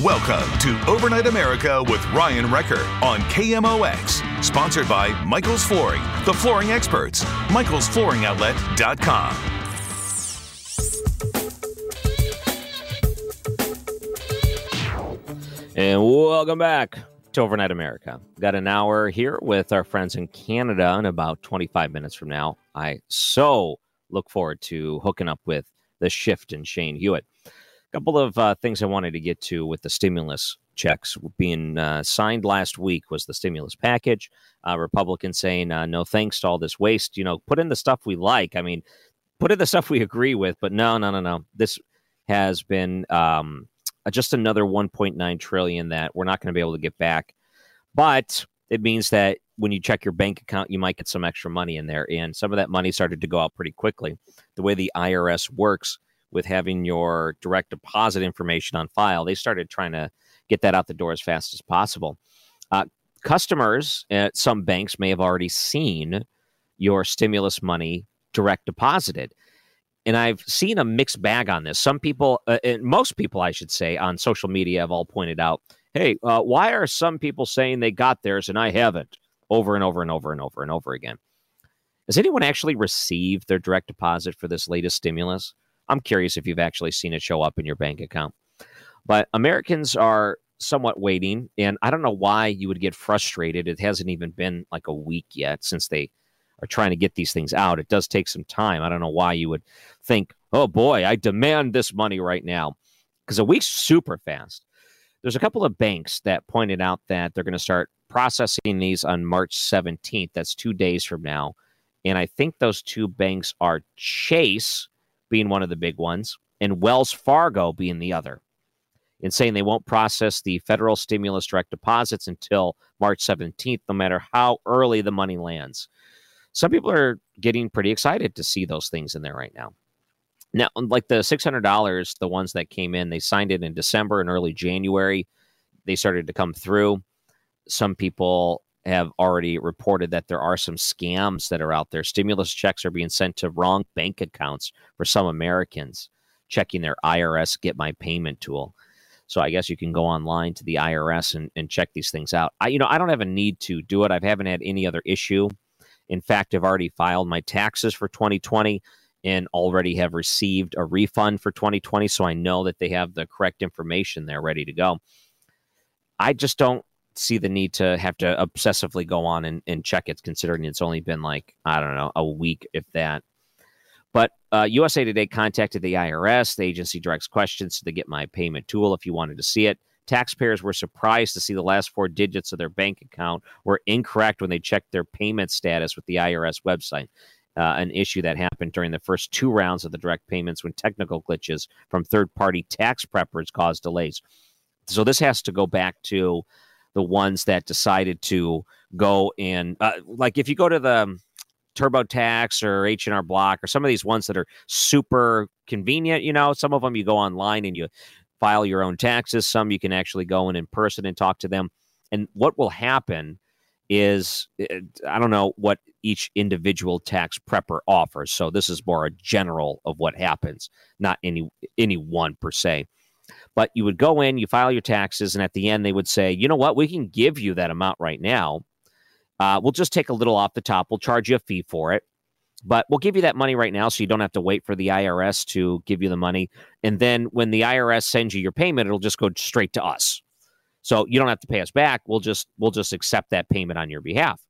Welcome to Overnight America with Ryan Wrecker on KMOX. Sponsored by Michael's Flooring, the flooring experts. Michael'sFlooringOutlet.com. And welcome back to Overnight America. Got an hour here with our friends in Canada in about 25 minutes from now. I so look forward to hooking up with the shift and Shane Hewitt. Couple of uh, things I wanted to get to with the stimulus checks being uh, signed last week was the stimulus package. Uh, Republicans saying uh, no thanks to all this waste. You know, put in the stuff we like. I mean, put in the stuff we agree with. But no, no, no, no. This has been um, just another 1.9 trillion that we're not going to be able to get back. But it means that when you check your bank account, you might get some extra money in there. And some of that money started to go out pretty quickly. The way the IRS works with having your direct deposit information on file, they started trying to get that out the door as fast as possible. Uh, customers at some banks may have already seen your stimulus money direct deposited. And I've seen a mixed bag on this. Some people, uh, and most people, I should say, on social media have all pointed out, hey, uh, why are some people saying they got theirs and I haven't? Over and over and over and over and over again. Has anyone actually received their direct deposit for this latest stimulus? I'm curious if you've actually seen it show up in your bank account. But Americans are somewhat waiting, and I don't know why you would get frustrated. It hasn't even been like a week yet since they are trying to get these things out. It does take some time. I don't know why you would think, oh boy, I demand this money right now. Because a week's super fast. There's a couple of banks that pointed out that they're going to start processing these on March 17th. That's two days from now. And I think those two banks are Chase being one of the big ones and Wells Fargo being the other. In saying they won't process the federal stimulus direct deposits until March 17th, no matter how early the money lands. Some people are getting pretty excited to see those things in there right now. Now, like the $600, the ones that came in, they signed it in December and early January. They started to come through. Some people have already reported that there are some scams that are out there. Stimulus checks are being sent to wrong bank accounts for some Americans, checking their IRS Get My Payment tool. So I guess you can go online to the IRS and, and check these things out. I, you know, I don't have a need to do it. I haven't had any other issue. In fact, I've already filed my taxes for 2020 and already have received a refund for 2020. So I know that they have the correct information there ready to go. I just don't see the need to have to obsessively go on and, and check it, considering it's only been like, I don't know, a week, if that. But uh, USA Today contacted the IRS. The agency directs questions to the Get My Payment tool if you wanted to see it. Taxpayers were surprised to see the last four digits of their bank account were incorrect when they checked their payment status with the IRS website uh, an issue that happened during the first two rounds of the direct payments when technical glitches from third party tax preppers caused delays. So this has to go back to the ones that decided to go and uh, like if you go to the um, TurboTax or H&R Block or some of these ones that are super convenient, you know, some of them you go online and you file your own taxes, some you can actually go in in person and talk to them. And what will happen is eh, I don't know what each individual tax prepper offers. So this is more a general of what happens, not any any one per se. But you would go in, you file your taxes, and at the end they would say, you know what, we can give you that amount right now. Uh, we'll just take a little off the top. We'll charge you a fee for it. But we'll give you that money right now so you don't have to wait for the IRS to give you the money. And then when the IRS sends you your payment, it'll just go straight to us. So you don't have to pay us back. We'll just we'll just accept that payment on your behalf.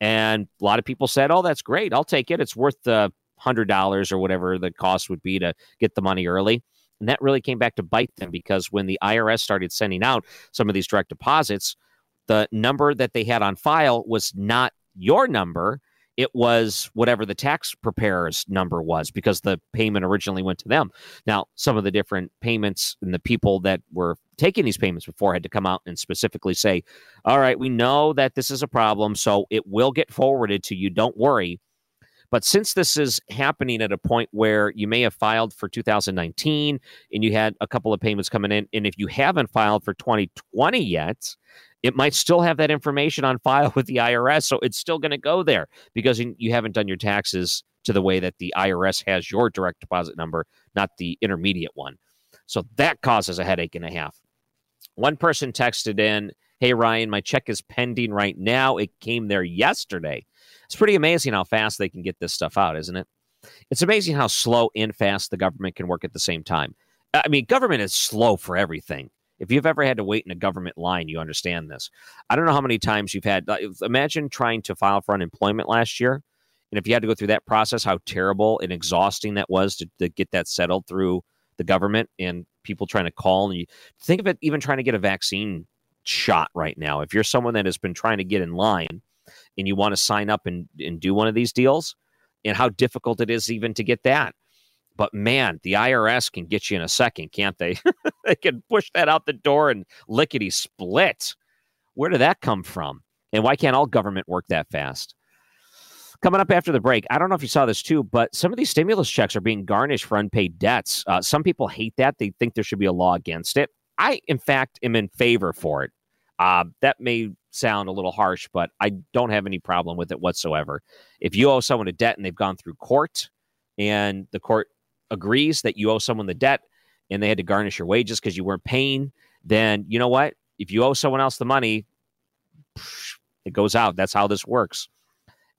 And a lot of people said, "Oh, that's great. I'll take it. It's worth the hundred dollars or whatever the cost would be to get the money early." And that really came back to bite them because when the IRS started sending out some of these direct deposits, the number that they had on file was not your number it was whatever the tax preparer's number was because the payment originally went to them. Now, some of the different payments and the people that were taking these payments before had to come out and specifically say, All right, we know that this is a problem, so it will get forwarded to you. Don't worry. But since this is happening at a point where you may have filed for 2019 and you had a couple of payments coming in, and if you haven't filed for 2020 yet, it might still have that information on file with the IRS. So it's still going to go there because you haven't done your taxes to the way that the IRS has your direct deposit number, not the intermediate one. So that causes a headache and a half. One person texted in, Hey, Ryan, my check is pending right now. It came there yesterday. It's pretty amazing how fast they can get this stuff out, isn't it? It's amazing how slow and fast the government can work at the same time. I mean, government is slow for everything. If you've ever had to wait in a government line, you understand this. I don't know how many times you've had. Imagine trying to file for unemployment last year. And if you had to go through that process, how terrible and exhausting that was to, to get that settled through the government and people trying to call. And you think of it even trying to get a vaccine shot right now. If you're someone that has been trying to get in line and you want to sign up and, and do one of these deals, and how difficult it is even to get that. But man, the IRS can get you in a second, can't they? they can push that out the door and lickety split. Where did that come from? And why can't all government work that fast? Coming up after the break, I don't know if you saw this too, but some of these stimulus checks are being garnished for unpaid debts. Uh, some people hate that. They think there should be a law against it. I, in fact, am in favor for it. Uh, that may sound a little harsh, but I don't have any problem with it whatsoever. If you owe someone a debt and they've gone through court and the court agrees that you owe someone the debt and they had to garnish your wages because you weren't paying, then you know what? If you owe someone else the money, it goes out. That's how this works.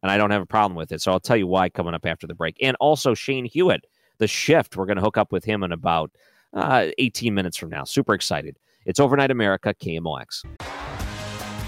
And I don't have a problem with it. So I'll tell you why coming up after the break. And also Shane Hewitt, the shift. We're going to hook up with him in about uh, 18 minutes from now. Super excited. It's Overnight America, KMOX.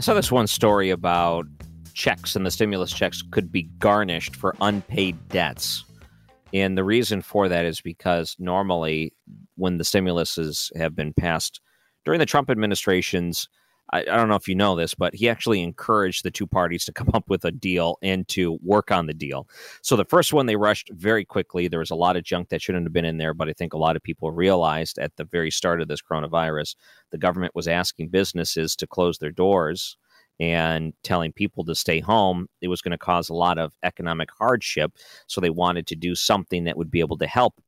I saw this one story about checks and the stimulus checks could be garnished for unpaid debts. And the reason for that is because normally, when the stimuluses have been passed during the Trump administration's I, I, don't know if you know this, but he actually encouraged the two parties to come up with a deal and to work on the deal. So the first one they rushed very quickly. There was a lot of junk that shouldn't have been in there, but I think a lot of people realized at the very start of this coronavirus, the government was asking businesses to close their doors and telling people to stay home, it was going to cause a lot of economic hardship. So they wanted to do something that would be able to help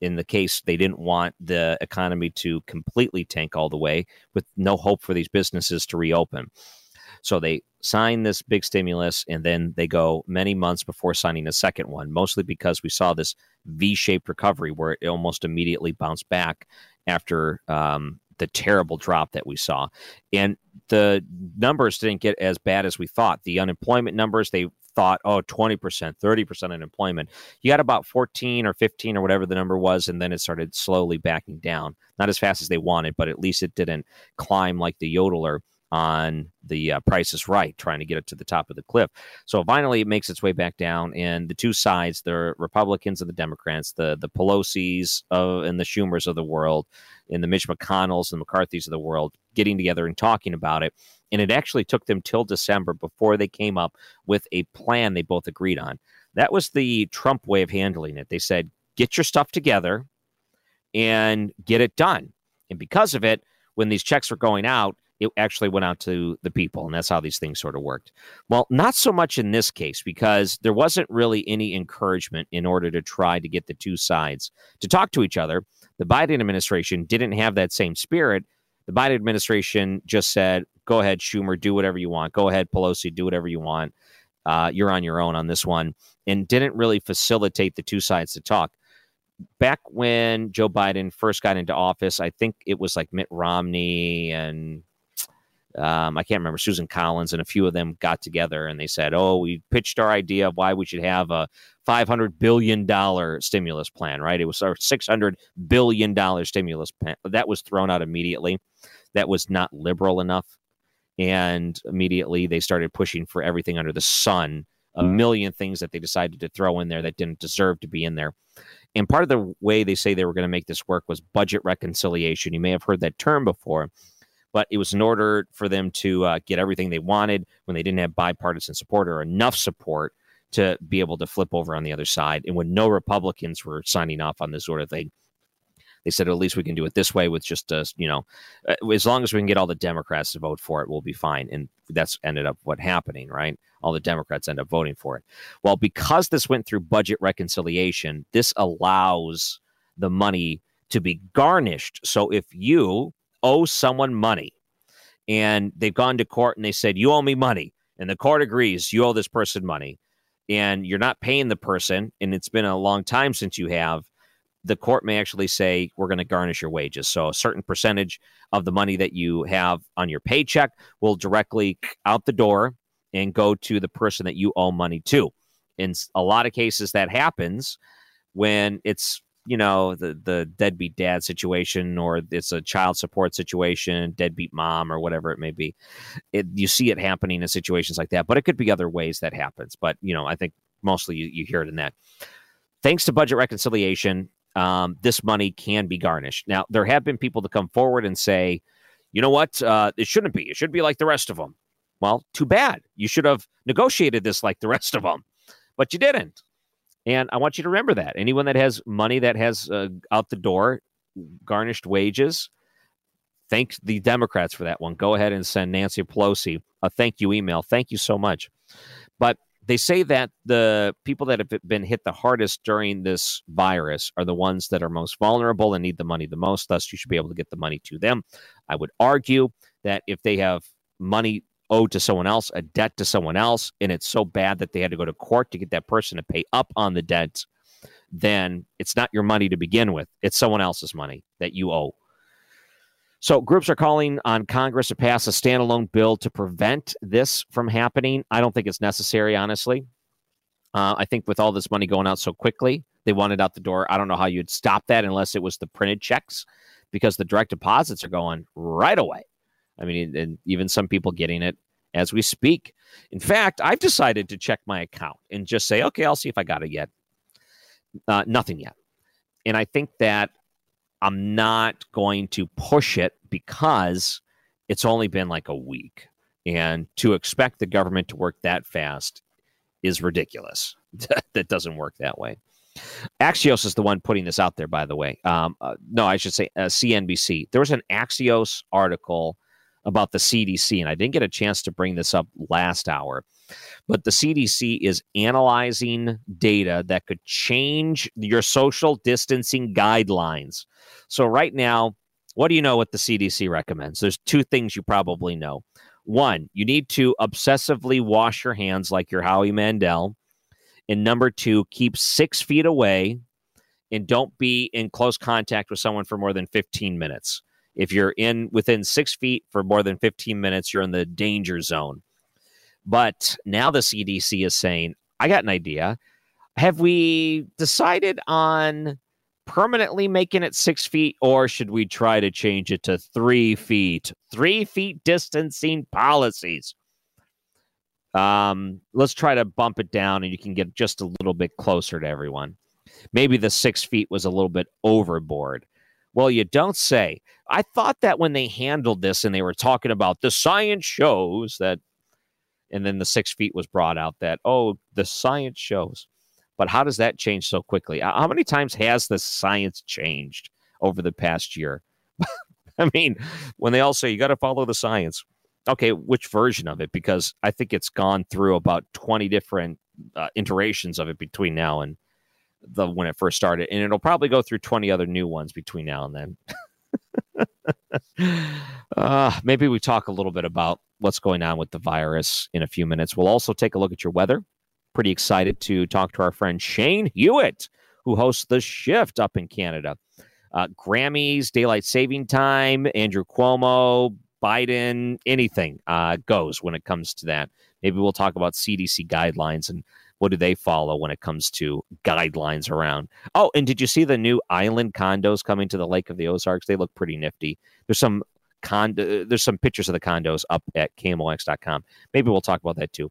in the case they didn't want the economy to completely tank all the way with no hope for these businesses to reopen. So they sign this big stimulus and then they go many months before signing a second one, mostly because we saw this V shaped recovery where it almost immediately bounced back after um, the terrible drop that we saw. And the numbers didn't get as bad as we thought. The unemployment numbers, they thought, oh, 20%, 30% unemployment. You got about 14 or 15 or whatever the number was, and then it started slowly backing down. Not as fast as they wanted, but at least it didn't climb like the yodeler on the uh, Price is Right, trying to get it to the top of the cliff. So finally, it makes its way back down, and the two sides, the Republicans and the Democrats, the the Pelosi's of, and the Schumers of the world, and the Mitch McConnells and McCarthy's of the world, getting together and talking about it. And it actually took them till December before they came up with a plan they both agreed on. That was the Trump way of handling it. They said, "Get your stuff together and get it done." And because of it, when these checks were going out it actually went out to the people. And that's how these things sort of worked. Well, not so much in this case because there wasn't really any encouragement in order to try to get the two sides to talk to each other. The Biden administration didn't have that same spirit. The Biden administration just said, go ahead, Schumer, do whatever you want. Go ahead, Pelosi, do whatever you want. Uh, you're on your own on this one. And didn't really facilitate the two sides to talk back when Joe Biden first got into office, I think it was like Mitt Romney and um, I can't remember Susan Collins and a few of them got together and they said, "Oh, we pitched our idea of why we should have a 500 billion dollar stimulus plan." Right? It was our 600 billion dollar stimulus plan that was thrown out immediately. That was not liberal enough, and immediately they started pushing for everything under the sun. A million things that they decided to throw in there that didn't deserve to be in there. And part of the way they say they were going to make this work was budget reconciliation. You may have heard that term before but it was in order for them to uh, get everything they wanted when they didn't have bipartisan support or enough support to be able to flip over on the other side. And when no Republicans were signing off on this sort of thing, they said at least we can do it this way with just you know, uh, as long as we can get all the Democrats to vote for it, we'll be fine. And that's ended up what happening, right? All the Democrats end up voting for it. Well, because this went through budget reconciliation, this allows the money to be garnished. So if you owe someone money and they've gone to court and they said, You owe me money. And the court agrees, you owe this person money. And you're not paying the person, and it's been a long time since you have, the court may actually say, We're going to garnish your wages. So a certain percentage of the money that you have on your paycheck will directly out the door and go to the person that you owe money to. In a lot of cases, that happens when it's you know the the deadbeat dad situation or it's a child support situation deadbeat mom or whatever it may be it, you see it happening in situations like that but it could be other ways that happens but you know i think mostly you, you hear it in that thanks to budget reconciliation um, this money can be garnished now there have been people to come forward and say you know what uh, it shouldn't be it should be like the rest of them well too bad you should have negotiated this like the rest of them but you didn't and I want you to remember that anyone that has money that has uh, out the door, garnished wages, thank the Democrats for that one. Go ahead and send Nancy Pelosi a thank you email. Thank you so much. But they say that the people that have been hit the hardest during this virus are the ones that are most vulnerable and need the money the most. Thus, you should be able to get the money to them. I would argue that if they have money owed to someone else, a debt to someone else, and it's so bad that they had to go to court to get that person to pay up on the debt, then it's not your money to begin with. It's someone else's money that you owe. So, groups are calling on Congress to pass a standalone bill to prevent this from happening. I don't think it's necessary, honestly. Uh, I think with all this money going out so quickly, they want it out the door. I don't know how you'd stop that unless it was the printed checks because the direct deposits are going right away. I mean, and even some people getting it as we speak. In fact, I've decided to check my account and just say, okay, I'll see if I got it yet. Uh, nothing yet. And I think that I'm not going to push it because it's only been like a week. And to expect the government to work that fast is ridiculous. that doesn't work that way. Axios is the one putting this out there, by the way. Um, uh, no, I should say uh, CNBC. There was an Axios article about the CDC, and I didn't get a chance to bring this up last hour, but the CDC is analyzing data that could change your social distancing guidelines. So, right now, what do you know what the CDC recommends? There's two things you probably know. One, you need to obsessively wash your hands like you're Howie Mandel. And number two, keep six feet away and don't be in close contact with someone for more than 15 minutes. If you're in within six feet for more than 15 minutes, you're in the danger zone. But now the CDC is saying, I got an idea. Have we decided on permanently making it six feet, or should we try to change it to three feet? Three feet distancing policies. Um, let's try to bump it down and you can get just a little bit closer to everyone. Maybe the six feet was a little bit overboard. Well, you don't say. I thought that when they handled this and they were talking about the science shows that, and then the six feet was brought out that, oh, the science shows. But how does that change so quickly? How many times has the science changed over the past year? I mean, when they all say you got to follow the science, okay, which version of it? Because I think it's gone through about 20 different uh, iterations of it between now and the when it first started, and it'll probably go through 20 other new ones between now and then. uh, maybe we talk a little bit about what's going on with the virus in a few minutes. We'll also take a look at your weather. Pretty excited to talk to our friend Shane Hewitt, who hosts the shift up in Canada. Uh, Grammys, daylight saving time, Andrew Cuomo, Biden, anything uh, goes when it comes to that. Maybe we'll talk about CDC guidelines and what do they follow when it comes to guidelines around. Oh, and did you see the new island condos coming to the Lake of the Ozarks? They look pretty nifty. There's some condo, there's some pictures of the condos up at KMOX.com. Maybe we'll talk about that too.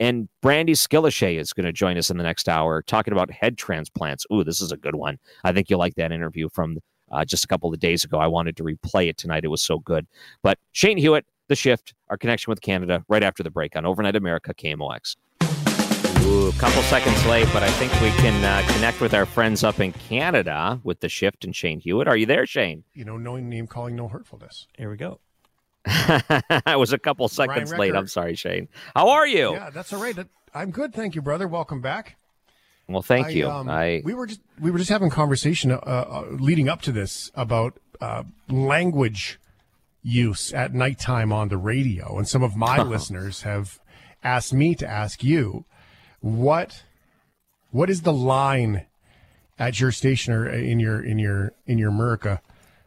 And Brandy Skillishay is going to join us in the next hour talking about head transplants. Ooh, this is a good one. I think you'll like that interview from uh, just a couple of days ago. I wanted to replay it tonight. It was so good. But Shane Hewitt, The Shift, our connection with Canada, right after the break on Overnight America, KMOX. Ooh, a couple seconds late, but I think we can uh, connect with our friends up in Canada with The Shift and Shane Hewitt. Are you there, Shane? You know, no name calling, no hurtfulness. Here we go. I was a couple seconds late. I'm sorry, Shane. How are you? Yeah, that's all right. I'm good, thank you, brother. Welcome back. Well, thank I, you. Um, I we were just we were just having conversation uh, uh, leading up to this about uh, language use at nighttime on the radio, and some of my listeners have asked me to ask you what what is the line at your station or in your in your in your America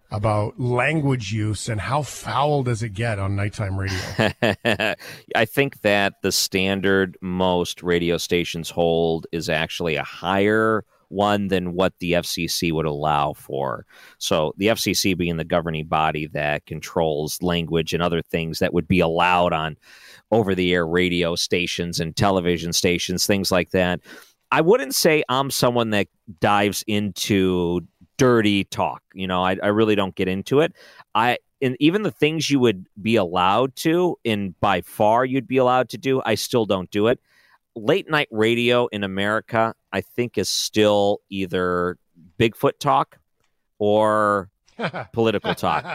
about language use and how foul does it get on nighttime radio? I think that the standard most radio stations hold is actually a higher one than what the FCC would allow for. So, the FCC being the governing body that controls language and other things that would be allowed on over the air radio stations and television stations, things like that. I wouldn't say I'm someone that dives into dirty talk. You know, I, I really don't get into it. I and even the things you would be allowed to, and by far you'd be allowed to do, I still don't do it. Late night radio in America, I think, is still either Bigfoot talk or political talk.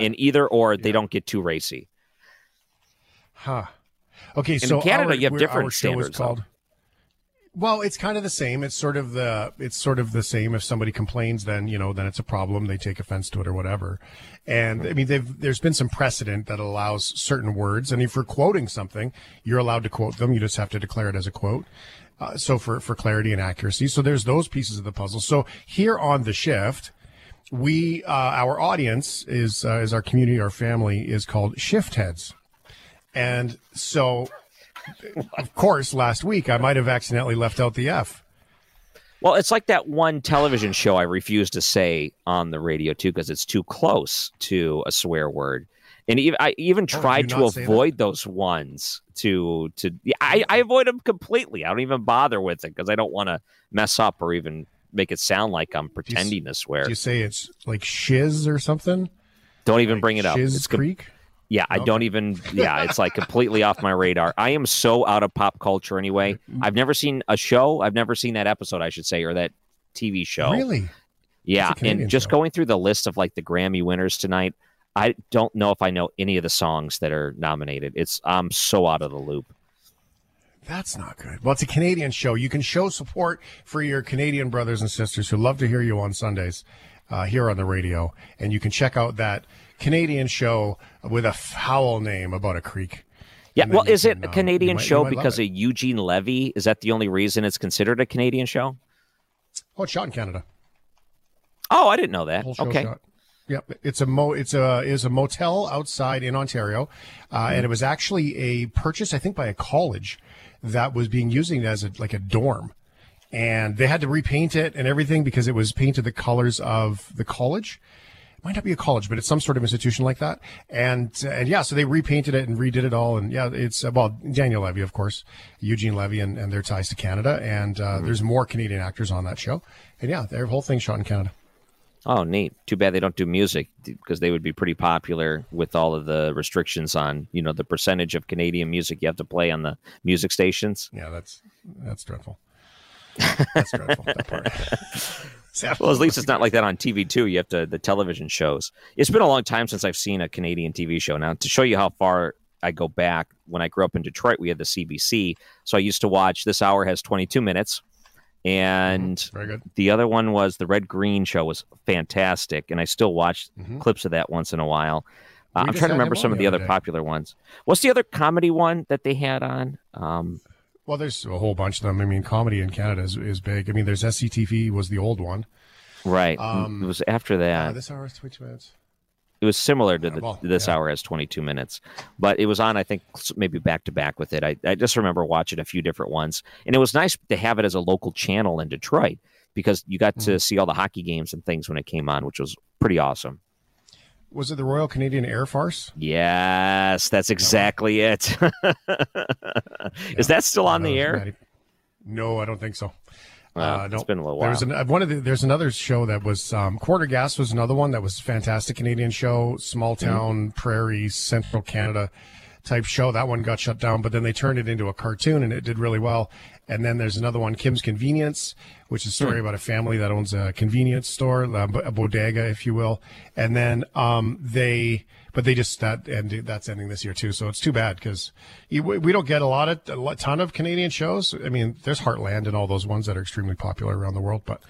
In either or, they don't get too racy. Huh. Okay, in so Canada, our, you have different standards. Called, well, it's kind of the same. It's sort of the it's sort of the same. If somebody complains, then you know, then it's a problem. They take offense to it or whatever. And I mean, there's been some precedent that allows certain words, and if you're quoting something, you're allowed to quote them. You just have to declare it as a quote. Uh, so for for clarity and accuracy. So there's those pieces of the puzzle. So here on the shift, we uh, our audience is uh, is our community, our family is called shift heads, and so of course, last week I might have accidentally left out the F. Well, it's like that one television show I refuse to say on the radio too because it's too close to a swear word. And even, I even oh, to avoid those ones to to yeah, I, I avoid them completely. I don't even bother with it because I don't want to mess up or even make it sound like I'm pretending you, to swear. Do you say it's like shiz or something? Don't even like bring it up. Shiz it's Creek. Yeah, I don't even. Yeah, it's like completely off my radar. I am so out of pop culture anyway. Mm-hmm. I've never seen a show. I've never seen that episode, I should say, or that TV show. Really? Yeah, and just show. going through the list of like the Grammy winners tonight, I don't know if I know any of the songs that are nominated. It's I'm so out of the loop. That's not good. Well, it's a Canadian show. You can show support for your Canadian brothers and sisters who love to hear you on Sundays uh, here on the radio, and you can check out that Canadian show with a foul name about a creek. Yeah, well, is it a um, Canadian might- show because of Eugene Levy? Is that the only reason it's considered a Canadian show? Oh, it's shot in Canada. Oh, I didn't know that. Okay. shot. Yep, it's a mo. It's a is a motel outside in Ontario, uh, Mm-hmm. and it was actually a purchase, I think, by a college that was being using it as a like a dorm, and they had to repaint it and everything because it was painted the colors of the college. It might not be a college, but it's some sort of institution like that. And and yeah, so they repainted it and redid it all. And yeah, it's uh, well Daniel Levy, of course, Eugene Levy, and, and their ties to Canada. And uh, there's more Canadian actors on that show. And yeah, their whole thing shot in Canada. Oh, neat. Too bad they don't do music because they would be pretty popular with all of the restrictions on, you know, the percentage of Canadian music you have to play on the music stations. Yeah, that's that's dreadful. That's dreadful. that part. Well, at least it's not like that on TV too. You have to the television shows. It's been a long time since I've seen a Canadian TV show. Now, to show you how far I go back, when I grew up in Detroit, we had the CBC, so I used to watch. This hour has 22 minutes, and good. the other one was the Red Green Show was fantastic, and I still watch clips of that once in a while. Uh, I'm trying to remember some of the the other other day. popular ones. What's the other comedy one that they had on? Um, Well, there's a whole bunch of them. I mean, comedy in Canada is, is big. I mean, there's SCTV was the old one. right, Um, it was after that. Uh, this hour is 22 minutes. It was similar to the, well, this yeah. hour has 22 minutes, but it was on, I think, maybe back to back with it. I, I just remember watching a few different ones. And it was nice to have it as a local channel in Detroit because you got Mm-hmm. to see all the hockey games and things when it came on, which was pretty awesome. Was it the Royal Canadian Air Farce? Yes, that's exactly it. Is that still on the air? No, I don't think so. Well, Uh, it's no. been a little while. was an, uh, one of the, there's another show that was um, Corner Gas was another one that was fantastic Canadian show, small Mm-hmm. town prairie central Canada type show. That one got shut down, but then they turned it into a cartoon and it did really well. And then there's another one, Kim's Convenience, which is a story Hmm. about a family that owns a convenience store, a bodega, if you will. And then um, they, but they just that and that's ending this year too. So it's too bad because we don't get a lot of a ton of Canadian shows. I mean, there's Heartland and all those ones that are extremely popular around the world, but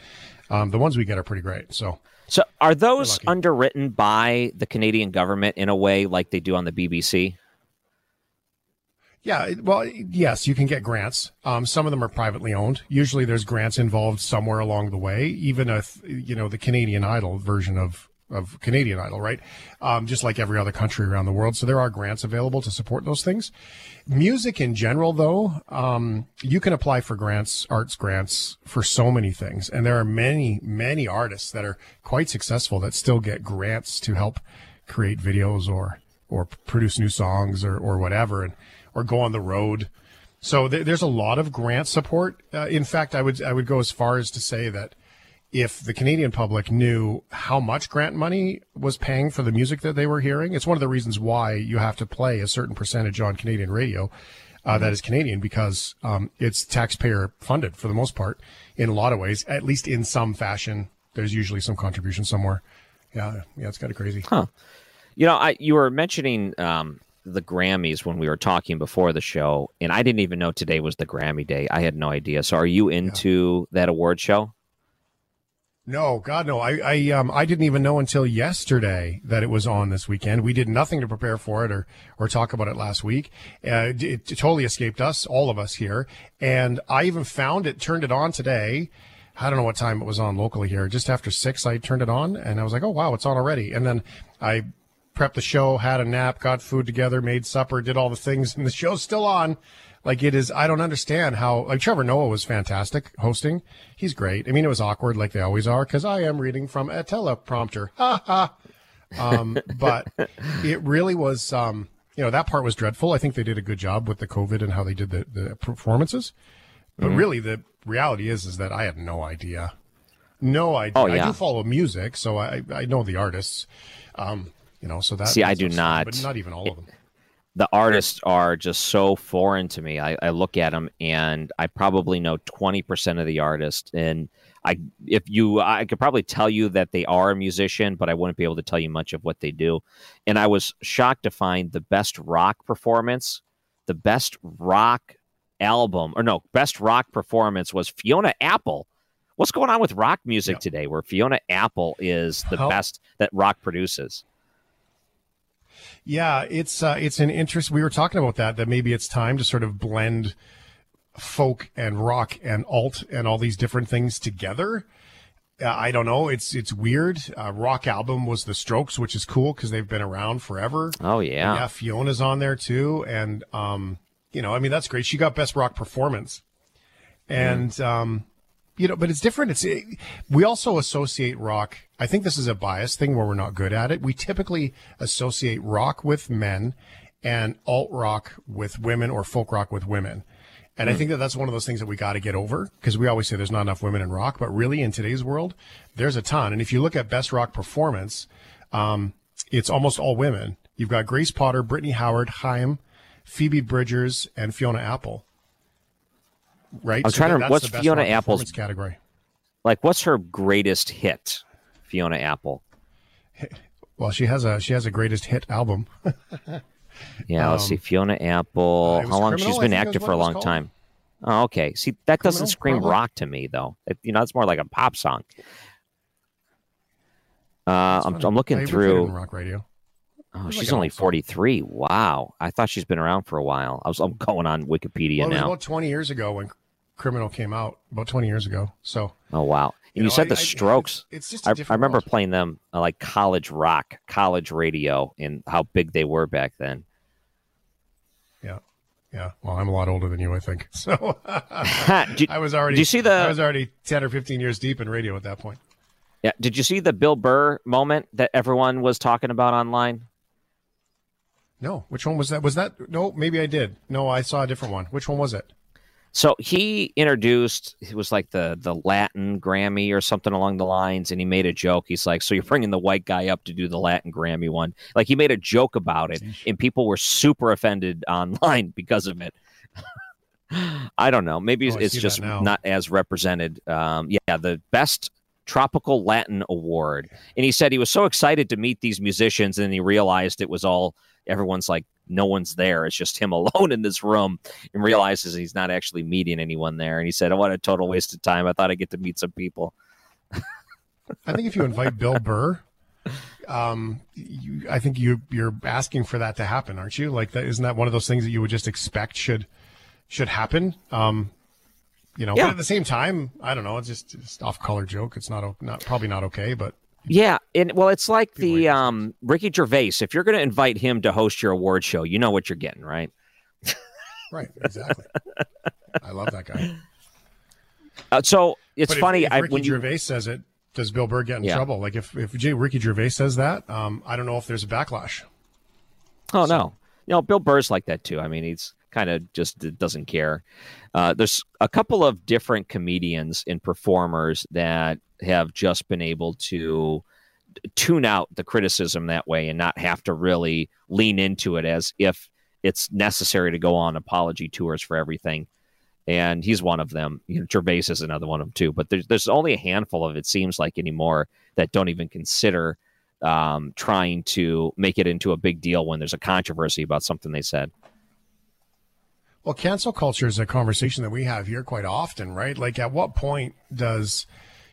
um, the ones we get are pretty great. So So are those underwritten by the Canadian government in a way like they do on the BBC? Yeah, well, yes, you can get grants. Um, some of them are privately owned. Usually, there's grants involved somewhere along the way. Even if you know the Canadian Idol version of of Canadian Idol, right? Um, just like every other country around the world. So there are grants available to support those things. Music in general, though, um, you can apply for grants, arts grants for so many things, and there are many, many artists that are quite successful that still get grants to help create videos or or produce new songs or or whatever, and or go on the road. So th- there's a lot of grant support. Uh, in fact, I would I would go as far as to say that if the Canadian public knew how much grant money was paying for the music that they were hearing, it's one of the reasons why you have to play a certain percentage on Canadian radio uh, that is Canadian because um, it's taxpayer funded for the most part in a lot of ways, at least in some fashion. There's usually some contribution somewhere. Yeah, yeah, it's kind of crazy. Huh. You know, I you were mentioning um, the Grammys when we were talking before the show, and I didn't even know today was the Grammy day. I had no idea. So, are you into that award show? No, God, no. I, I, um, I didn't even know until yesterday that it was on this weekend. We did nothing to prepare for it or, or talk about it last week. Uh, it, it totally escaped us, all of us here. And I even found it, turned it on today. I don't know what time it was on locally here. Just after six, I turned it on and I was like, oh, wow, it's on already. And then I prepped the show, had a nap, got food together, made supper, did all the things, and the show's still on. Like it is, I don't understand how. Like Trevor Noah was fantastic hosting. He's great. I mean, it was awkward like they always are because I am reading from a teleprompter. Ha ha. Um, but it really was. Um, you know, that part was dreadful. I think they did a good job with the COVID and how they did the the performances. But Mhm. really, the reality is is that I had no idea. No idea. Oh, yeah. I do follow music, so I I know the artists. Um, you know, so that See, I do not. but not even all of them. the artists are just so foreign to me. I, I look at them and I probably know 20% of the artist. And I, if you, I could probably tell you that they are a musician, but I wouldn't be able to tell you much of what they do. And I was shocked to find the best rock performance, the best rock album, or no, best rock performance was Fiona Apple. What's going on with rock music today where Fiona Apple is the How- best that rock produces? Yeah, it's uh, it's an interest. We were talking about that. That maybe it's time to sort of blend folk and rock and alt and all these different things together. Uh, I don't know. It's it's weird. Uh, rock album was the Strokes, which is cool because they've been around forever. Oh yeah, yeah. Fiona's on there too, and um, you know, I mean, that's great. She got best rock performance, and mm. um, you know, but it's different. It's it, we also associate rock. I think this is a bias thing where we're not good at it. We typically associate rock with men and alt rock with women or folk rock with women. And mm. I hmm. think that that's one of those things that we got to get over because we always say there's not enough women in rock, but really in today's world, there's a ton. And if you look at best rock performance, um, it's almost all women. You've got Grace Potter, Brittany Howard, Haim, Phoebe Bridgers, and Fiona Apple right? I'm so trying to. What's Fiona Apple's category? Like, what's her greatest hit? Fiona Apple. Well, she has a she has a greatest hit album. yeah, let's um, see. Fiona Apple. Uh, How long? Criminal, she's been active for a long time. Oh, okay. See, that criminal, doesn't scream probably. rock to me, though. It, you know, it's more like a pop song. Uh, I'm, I'm, looking through rock radio. Oh, she's like only 43. Wow. I thought she's been around for a while. I was I'm going on Wikipedia well, now. about 20 years ago when Criminal came out, about 20 years ago. So. Oh, wow. And you, you know, said I, the Strokes. I, it's just I, I, remember world. playing them uh, like college rock, college radio, and how big they were back then. Yeah. Yeah. Well, I'm a lot older than you, I think. So did, I was already. Did you see the? I was already 10 or 15 years deep in radio at that point. Yeah. Did you see the Bill Burr moment that everyone was talking about online? No, which one was that? Was that no? Maybe I did. No, I saw a different one. Which one was it? So he introduced it was like the the Latin Grammy or something along the lines, and he made a joke. He's like, "So you're bringing the white guy up to do the Latin Grammy one?" Like he made a joke about it, and people were super offended online because of it. I don't know. Maybe oh, it's just not as represented. Um, yeah, the best tropical Latin award, and he said he was so excited to meet these musicians, and he realized it was all everyone's like no one's there. It's just him alone in this room and realizes he's not actually meeting anyone there. And he said, oh, What a total waste of time. I thought I'd get to meet some people. I think if you invite Bill Burr, um, you, I think you you're asking for that to happen, aren't you? Like that isn't that one of those things that you would just expect should should happen? Um, you know, yeah. but at the same time, I don't know. It's just, just off color joke. It's not not probably not okay, but yeah, and well, it's like the um, Ricky Gervais. If you're going to invite him to host your award show, you know what you're getting, right? right, exactly. I love that guy. Uh, so it's but funny. If, if Ricky I, Gervais you, says it, does Bill Burr get in yeah. trouble? Like if if Ricky Gervais says that, um, I don't know if there's a backlash. Oh so. no, you know Bill Burr's like that too. I mean, he's kind of just doesn't care. Uh, there's a couple of different comedians and performers that have just been able to tune out the criticism that way and not have to really lean into it as if it's necessary to go on apology tours for everything. And he's one of them. You know, Gervais is another one of them too. But there's there's only a handful of it seems like anymore that don't even consider um, trying to make it into a big deal when there's a controversy about something they said. Well, cancel culture is a conversation that we have here quite often, right? Like, at what point does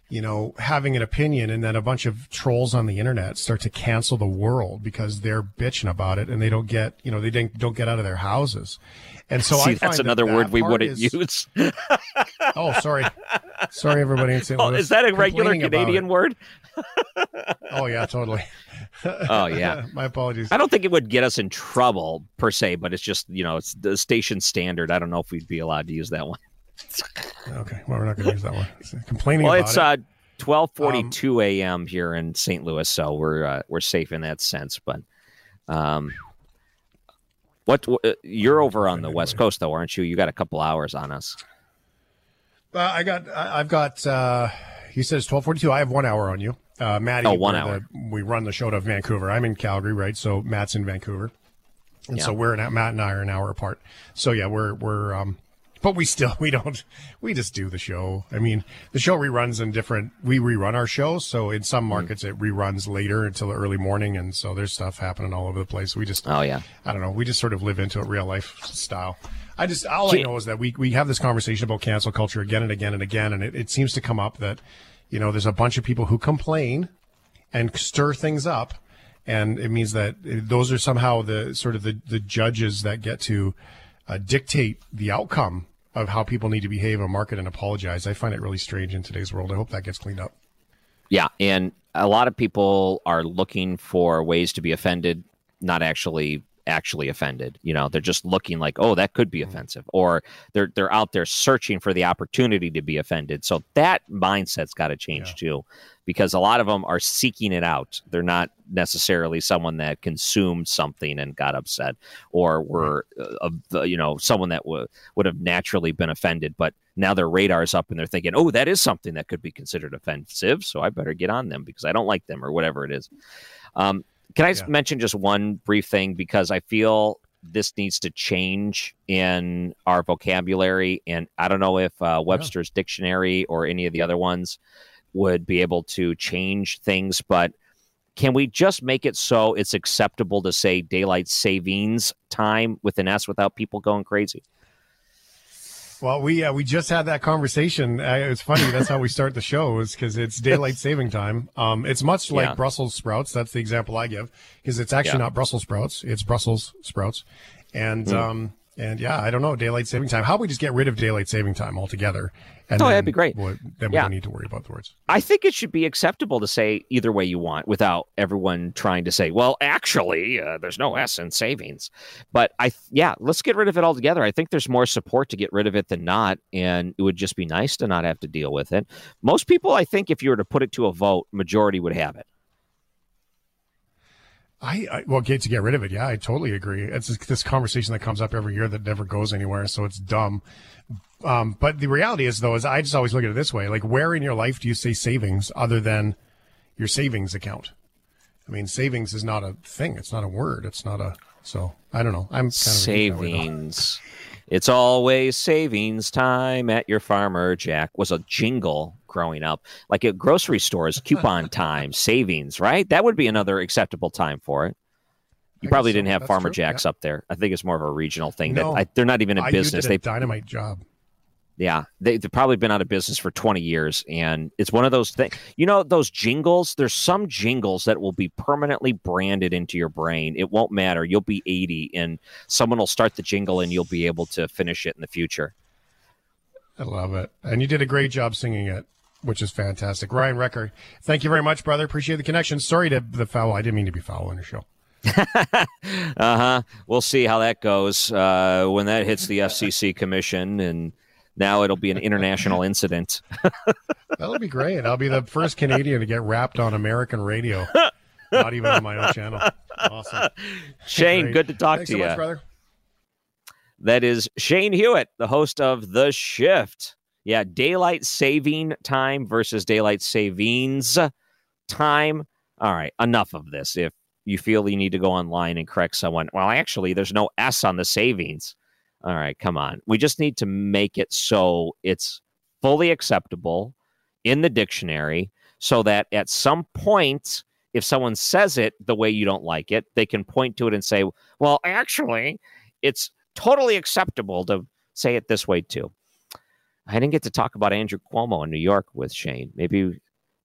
you know, having an opinion and then a bunch of trolls on the internet start to cancel the world because they're bitching about it and they don't get, you know, they don't get out of their houses. And so See, I that's another that word we wouldn't is... use. oh, sorry. Sorry, everybody in St. Oh, Louis. Oh, is that a regular Canadian word? oh, yeah, totally. oh, yeah. My apologies. I don't think it would get us in trouble per se, but it's just, you know, it's the station standard. I don't know if we'd be allowed to use that one. Okay, well, we're not going to use that one. It's complaining. Well, it's it. uh, twelve forty two um, a.m. here in St. Louis, so we're uh, we're safe in that sense. But um, what, uh, you're over on the West Coast though, aren't you? You got a couple hours on us. Uh, I got. I've got. Uh, he says twelve forty two. I have one hour on you, uh, Maddie. Oh, one hour. The, we run the show to Vancouver. I'm in Calgary, right? So Matt's in Vancouver, and yeah. so we're in, Matt and I are an hour apart. So yeah, we're we're um, but we still we don't we just do the show. I mean, the show reruns in different. We rerun our show, so in some mm-hmm. markets it reruns later until the early morning, and so there's stuff happening all over the place. We just oh yeah, I don't know. We just sort of live into it real life style. I just all I know is that we we have this conversation about cancel culture again and again and again, and it, it seems to come up that you know there's a bunch of people who complain and stir things up and it means that those are somehow the sort of the, the judges that get to uh, dictate the outcome of how people need to behave or market and apologize. I find it really strange in today's world. I hope that gets cleaned up. Yeah, and a lot of people are looking for ways to be offended, not actually actually offended. You know, they're just looking like, oh, that could be mm-hmm. offensive, or they're they're out there searching for the opportunity to be offended. So that mindset's got to change yeah. too, because a lot of them are seeking it out. They're not necessarily someone that consumed something and got upset, or were uh, you know someone that w- would have naturally been offended, but now their radar's up and they're thinking, oh, that is something that could be considered offensive, so I better get on them because I don't like them or whatever it is. Um, can I yeah. mention just one brief thing because I feel this needs to change in our vocabulary, and I don't know if uh, Webster's yeah. dictionary or any of the other ones would be able to change things, but can we just make it so it's acceptable to say daylight savings time with an S without people going crazy? Well, we uh, we just had that conversation. Uh, it's funny. That's how we start the show, is because it's daylight saving time. Um, it's much like yeah. Brussels sprouts. That's the example I give, because it's actually yeah. not Brussels sprouts. It's Brussels sprouts, and mm. um, and yeah, I don't know daylight saving time. How about we just get rid of daylight saving time altogether? And oh, that'd be great. We'll, then we yeah. don't need to worry about the words. I think it should be acceptable to say either way you want, without everyone trying to say, "Well, actually, uh, there's no S in savings." But I, yeah, let's get rid of it altogether. I think there's more support to get rid of it than not, and it would just be nice to not have to deal with it. Most people, I think, if you were to put it to a vote, majority would have it. I, I well, get to get rid of it. Yeah, I totally agree. It's this conversation that comes up every year that never goes anywhere, so it's dumb. Um, but the reality is, though, is I just always look at it this way: like, where in your life do you say savings other than your savings account? I mean, savings is not a thing. It's not a word. It's not a. So I don't know. I'm kind of savings. It's always savings time at your farmer Jack was a jingle growing up. Like at grocery stores, coupon time, savings, right? That would be another acceptable time for it. You I probably didn't so. have That's Farmer true. Jacks yeah. up there. I think it's more of a regional thing. No, that I, they're not even in business. They dynamite job. Yeah, they, have probably been out of business for 20 years. And it's one of those things, you know, those jingles, there's some jingles that will be permanently branded into your brain. It won't matter. You'll be 80 and someone will start the jingle and you'll be able to finish it in the future. I love it. And you did a great job singing it, which is fantastic. Ryan Wrecker, thank you very much, brother. Appreciate the connection. Sorry to the foul. I didn't mean to be foul on your show. uh huh. We'll see how that goes uh, when that hits the FCC commission and now it'll be an international incident. That'll be great. I'll be the first Canadian to get wrapped on American radio, not even on my own channel. Awesome. Shane, good to talk Thanks to so you. Much, brother. That is Shane Hewitt, the host of The Shift. Yeah, daylight saving time versus daylight savings time. All right, enough of this. If you feel you need to go online and correct someone, well, actually, there's no S on the savings. All right, come on. We just need to make it so it's fully acceptable in the dictionary so that at some point, if someone says it the way you don't like it, they can point to it and say, well, actually, it's totally acceptable to say it this way too. I didn't get to talk about Andrew Cuomo in New York with Shane. Maybe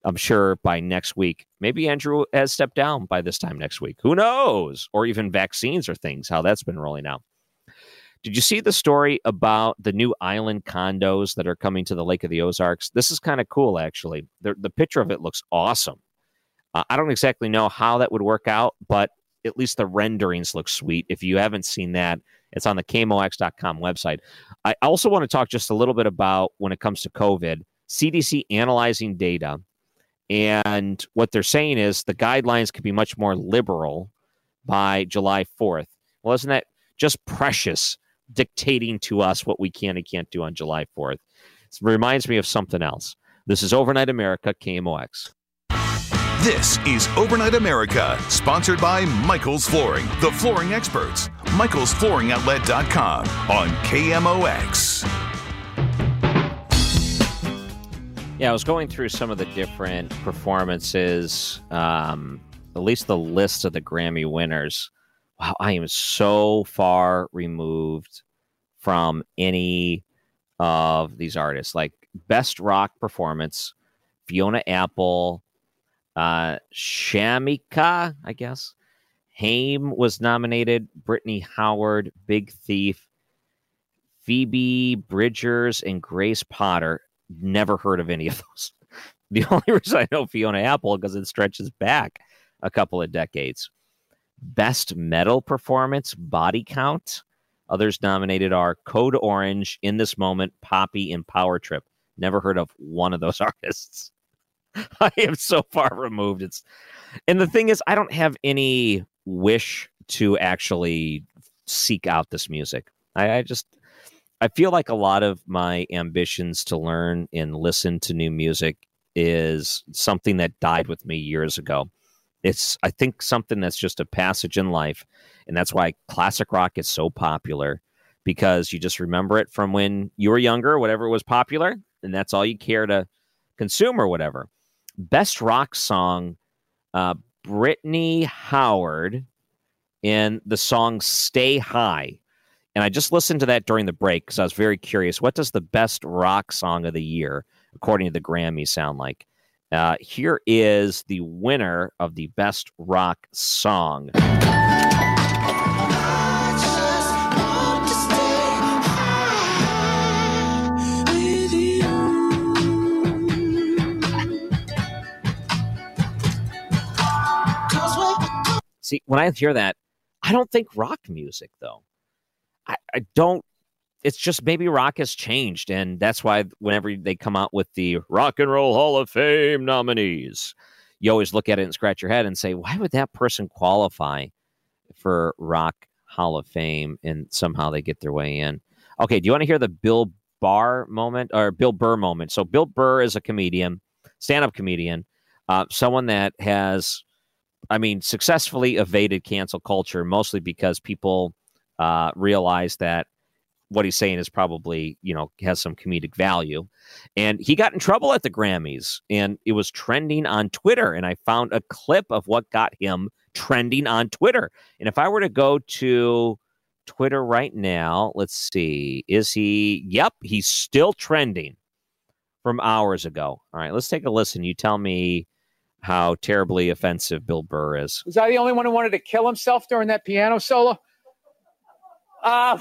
I'm sure by next week, maybe Andrew has stepped down by this time next week. Who knows? Or even vaccines or things, how that's been rolling out. Did you see the story about the new island condos that are coming to the Lake of the Ozarks? This is kind of cool, actually. The, the picture of it looks awesome. Uh, I don't exactly know how that would work out, but at least the renderings look sweet. If you haven't seen that, it's on the KMOX.com website. I also want to talk just a little bit about when it comes to COVID, CDC analyzing data. And what they're saying is the guidelines could be much more liberal by July 4th. Well, isn't that just precious dictating to us what we can and can't do on July 4th. It reminds me of something else. This is Overnight America, KMOX. This is Overnight America, sponsored by Michael's Flooring, the flooring experts. Michael'sFlooringOutlet.com on KMOX. Yeah, I was going through some of the different performances, um, at least the list of the Grammy winners wow, I am so far removed from any of these artists. Like best rock performance, Fiona Apple, Uh, Shameika, I guess. Haim was nominated. Brittany Howard, Big Thief, Phoebe Bridgers, and Grace Potter. Never heard of any of those. The only reason I know Fiona Apple because it stretches back a couple of decades. Best metal performance, Body Count. Others nominated are Code Orange, In This Moment, Poppy, and Power Trip. Never heard of one of those artists. I am so far removed. It's and the thing is, I don't have any wish to actually seek out this music. I, I just I feel like a lot of my ambitions to learn and listen to new music is something that died with me years ago. It's I think something that's just a passage in life, and that's why classic rock is so popular because you just remember it from when you were younger, whatever was popular, and that's all you care to consume or whatever. Best rock song, uh, Brittany Howard in the song Stay High. And I just listened to that during the break because I was very curious. What does the best rock song of the year, according to the Grammy, sound like? Uh, here is the winner of the best rock song. See, when I hear that, I don't think rock music though. I, I don't. It's just maybe rock has changed, and that's why whenever they come out with the Rock and Roll Hall of Fame nominees, you always look at it and scratch your head and say, why would that person qualify for Rock Hall of Fame? And somehow they get their way in. Okay, do you want to hear the Bill Barr moment or Bill Burr moment? So Bill Burr is a comedian, stand-up comedian, uh, someone that has I mean, successfully evaded cancel culture mostly because people uh, realize that what he's saying is probably, you know, has some comedic value. And he got in trouble at the Grammys and it was trending on Twitter. And I found a clip of what got him trending on Twitter. And if I were to go to Twitter right now, let's see, is he, yep, he's still trending from hours ago. All right, let's take a listen. You tell me how terribly offensive Bill Burr is. Was I the only one who wanted to kill himself during that piano solo? Uh,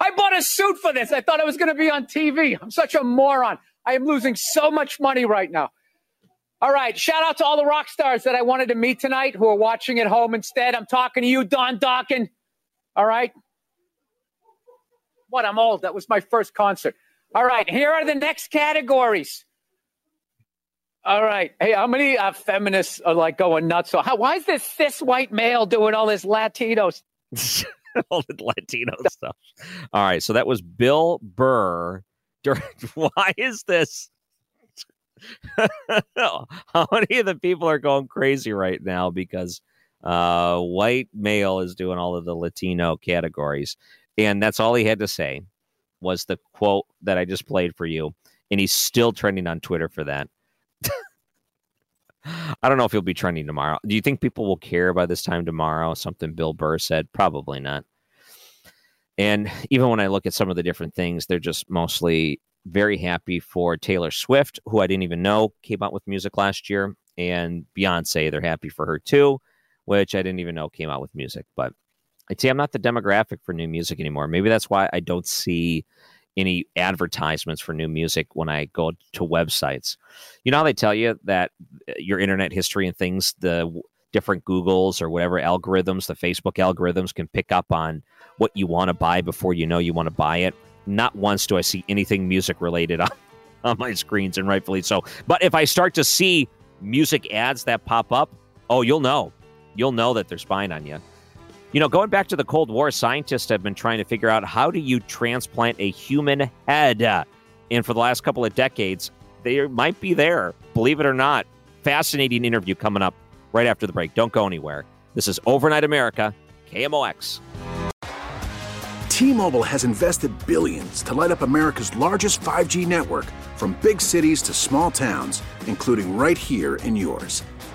I bought a suit for this. I thought I was going to be on TV. I'm such a moron. I am losing so much money right now. All right. Shout out to all the rock stars that I wanted to meet tonight who are watching at home instead. I'm talking to you, Don Dokken. All right. What? I'm old. That was my first concert. All right. Here are the next categories. All right. Hey, how many uh, feminists are like going nuts? So, how, why is this cis white male doing all this Latinos? all the Latino stuff. All right. So that was Bill Burr. Why is this? how many of the people are going crazy right now because uh, white male is doing all of the Latino categories? And that's all he had to say was the quote that I just played for you. And he's still trending on Twitter for that. I don't know if he'll be trending tomorrow. Do you think people will care by this time tomorrow? Something Bill Burr said? Probably not. And even when I look at some of the different things, they're just mostly very happy for Taylor Swift, who I didn't even know came out with music last year, and Beyonce. They're happy for her too, which I didn't even know came out with music. But I'd say I'm not the demographic for new music anymore. Maybe that's why I don't see any advertisements for new music when I go to websites. You know how they tell you that uh, your internet history and things, the different Googles or whatever algorithms, the Facebook algorithms can pick up on what you want to buy before you know you want to buy it. Not once do I see anything music related on, on my screens, and rightfully so. But if I start to see music ads that pop up, oh, you'll know. You'll know that they're spying on you. You know, going back to the Cold War, scientists have been trying to figure out how do you transplant a human head. Uh, and for the last couple of decades, they might be there, believe it or not. Fascinating interview coming up right after the break. Don't go anywhere. This is Overnight America, KMOX. T-Mobile has invested billions to light up America's largest 5G network from big cities to small towns, including right here in yours.